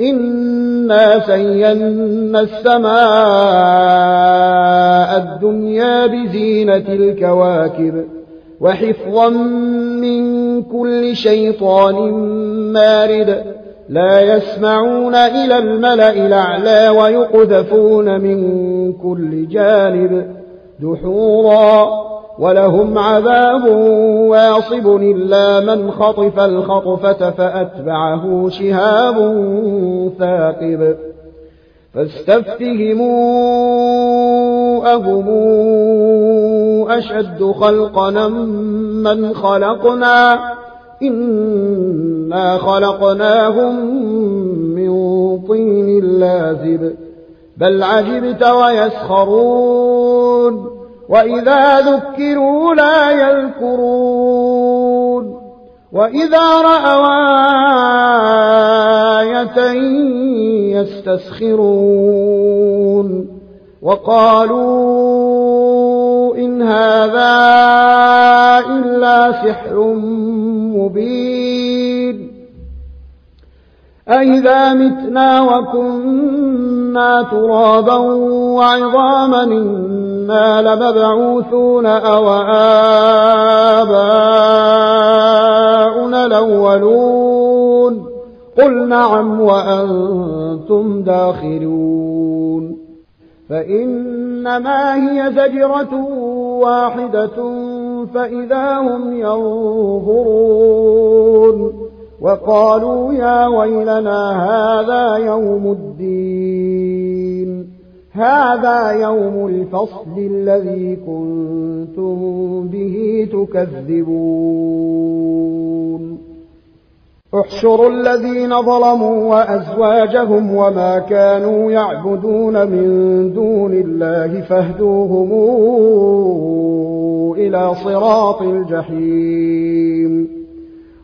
إنا زينا السماء الدنيا بزينة الكواكب وحفظا من كل شيطان مارد لا يسمعون إلى الملأ الأعلى ويقذفون من كل جانب دحورا ولهم عذاب واصب إلا من خطف الخطفة فأتبعه شهاب ثاقب. فاستفتهموا أهم أشد خلقنا من خلقنا؟ إنا خلقناهم من طين لازب. بل عجبت ويسخرون. وإذا ذكروا لا يذكرون وإذا رأوا آية يستسخرون وقالوا إن هذا إلا سحر مبين أئذا متنا وكنا ترابا وعظاما إنا لمبعوثون أو آباؤنا الأولون قل نعم وأنتم داخلون فإنما هي زجرة واحدة فإذا هم ينظرون وقالوا يا ويلنا هذا يوم الدين. هذا يوم الفصل الذي كنتم به تكذبون. احشروا الذين ظلموا وأزواجهم وما كانوا يعبدون من دون الله فاهدوهم إلى صراط الجحيم.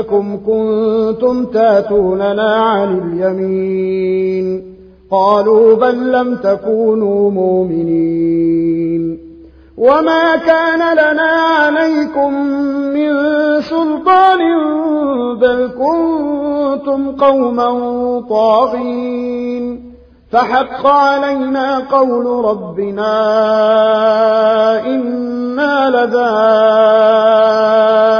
إنكم كنتم تاتوننا عن اليمين. قالوا بل لم تكونوا مؤمنين. وما كان لنا عليكم من سلطان بل كنتم قوما طاغين. فحق علينا قول ربنا إنا لذائقون.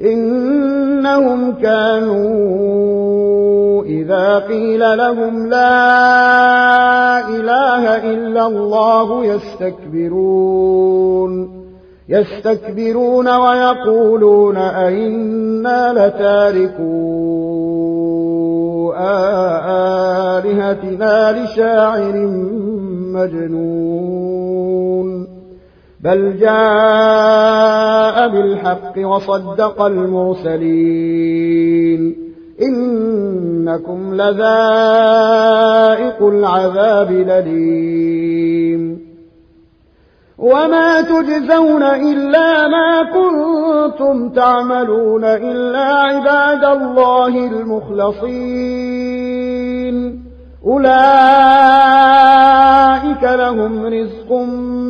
إنهم كانوا إذا قيل لهم لا إله إلا الله يستكبرون يستكبرون ويقولون أئنا لتاركوا آلهتنا لشاعر مجنون. بل جاء بالحق وصدق المرسلين إنكم لذائق العذاب لليم وما تجزون إلا ما كنتم تعملون إلا عباد الله المخلصين أولئك لهم رزق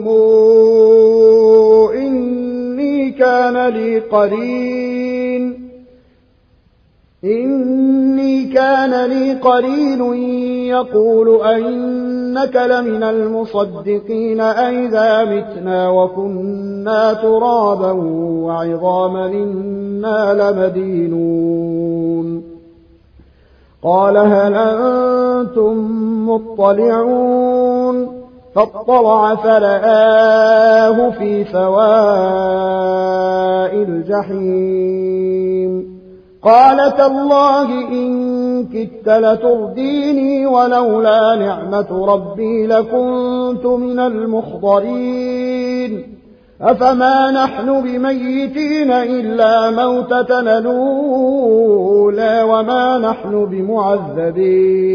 منهم إني كان لي قرين إني كان لي قرين يقول أئنك لمن المصدقين أئذا متنا وكنا ترابا وعظاما إنا لمدينون قال هل أنتم مطلعون فاطلع فرآه في سواء الجحيم. قال تالله إن كدت لترديني ولولا نعمة ربي لكنت من المخضرين أفما نحن بميتين إلا موتتنا الأولى وما نحن بمعذبين.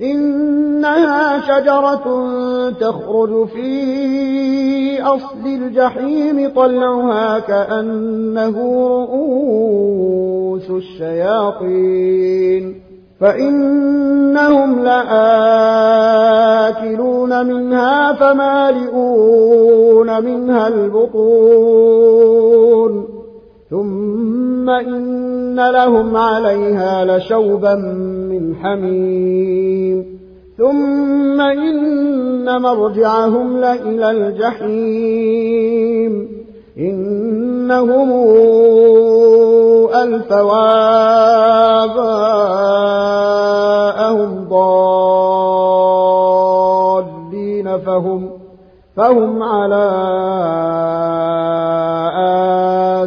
إنها شجرة تخرج في أصل الجحيم طلعها كأنه رؤوس الشياطين. فإنهم لآكلون منها فمالئون منها البطون. ثم إن لهم عليها لشوبا من حميم ثم إن مرجعهم لإلى الجحيم إنهم ألفوا آباءهم ضالين فهم فهم على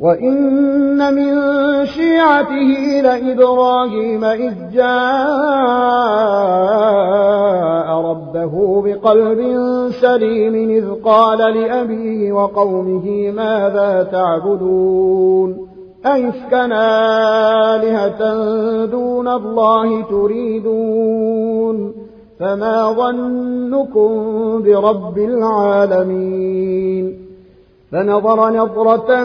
وإن من شيعته لإبراهيم إذ جاء ربه بقلب سليم إذ قال لأبيه وقومه ماذا تعبدون أئفكنا آلهة دون الله تريدون فما ظنكم برب العالمين فنظر نظرة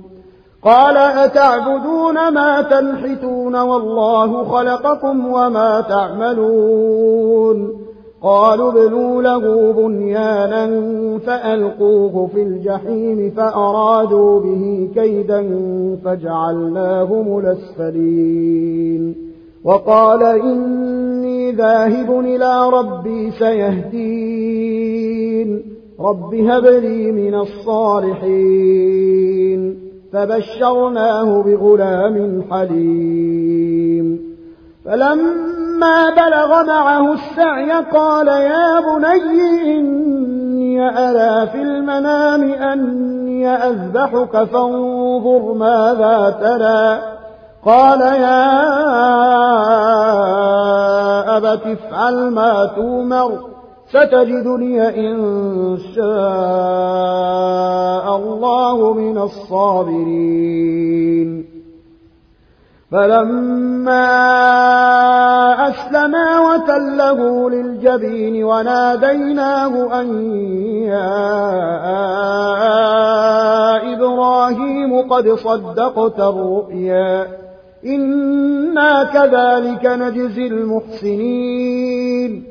قال أتعبدون ما تنحتون والله خلقكم وما تعملون قالوا ابنوا له بنيانا فألقوه في الجحيم فأرادوا به كيدا فجعلناهم الأسفلين وقال إني ذاهب إلى ربي سيهدين رب هب لي من الصالحين فبشرناه بغلام حليم. فلما بلغ معه السعي قال يا بني إني أرى في المنام أني أذبحك فانظر ماذا ترى. قال يا أبت افعل ما تومر ستجدني إن شاء الله من الصابرين. فلما أسلما وتله للجبين وناديناه أن يا إبراهيم قد صدقت الرؤيا. إنا كذلك نجزي المحسنين.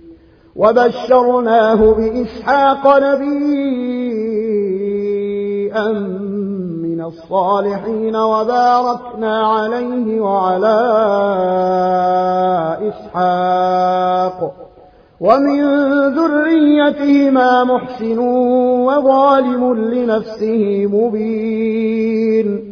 وبشرناه بإسحاق نبيا من الصالحين وباركنا عليه وعلى إسحاق. ومن ذريتهما محسن وظالم لنفسه مبين.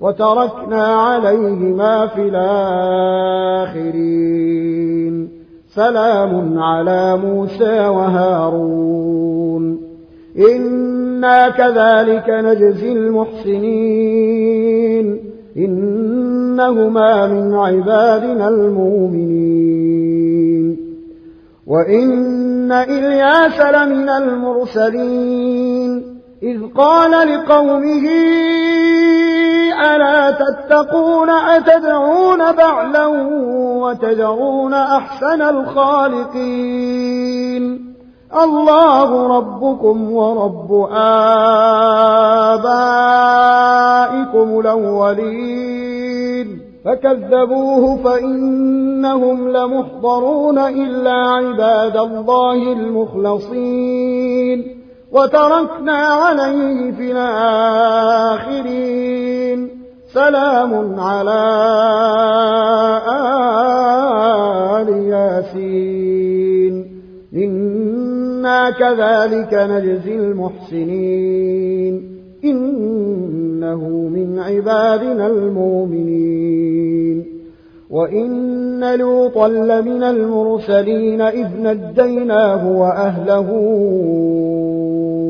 وتركنا عليهما في الآخرين. سلام على موسى وهارون. إنا كذلك نجزي المحسنين. إنهما من عبادنا المؤمنين. وإن إلياس لمن المرسلين. إذ قال لقومه ألا تتقون أتدعون بعلا وتدعون أحسن الخالقين؟ الله ربكم ورب آبائكم الأولين. فكذبوه فإنهم لمحضرون إلا عباد الله المخلصين. وتركنا عليه في الآخرين. سلام على آل ياسين. إنا كذلك نجزي المحسنين. إنه من عبادنا المؤمنين. وإن لوطا لمن المرسلين إذ نجيناه وأهله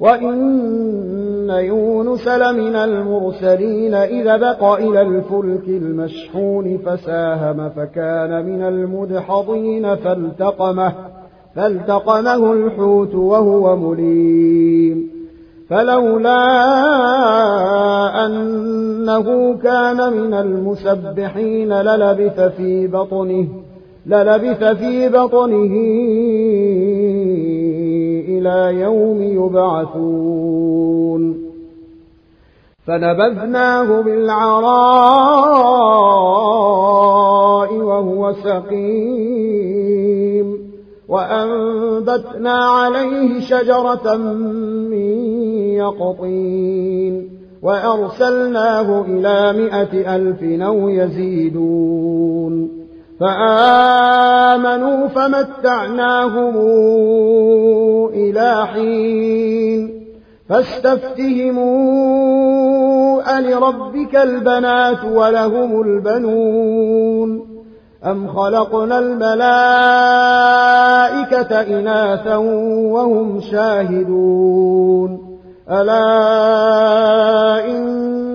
وإن يونس لمن المرسلين إذا بق إلى الفلك المشحون فساهم فكان من المدحضين فالتقمه فالتقمه الحوت وهو مليم فلولا أنه كان من المسبحين للبث في بطنه للبث في بطنه إلى يوم يبعثون. فنبذناه بالعراء وهو سقيم. وأنبتنا عليه شجرة من يقطين. وأرسلناه إلى مائة ألف أو يزيدون. فآمنوا فمتعناهم إلى حين فاستفتهموا ألربك البنات ولهم البنون أم خلقنا الملائكة إناثا وهم شاهدون ألا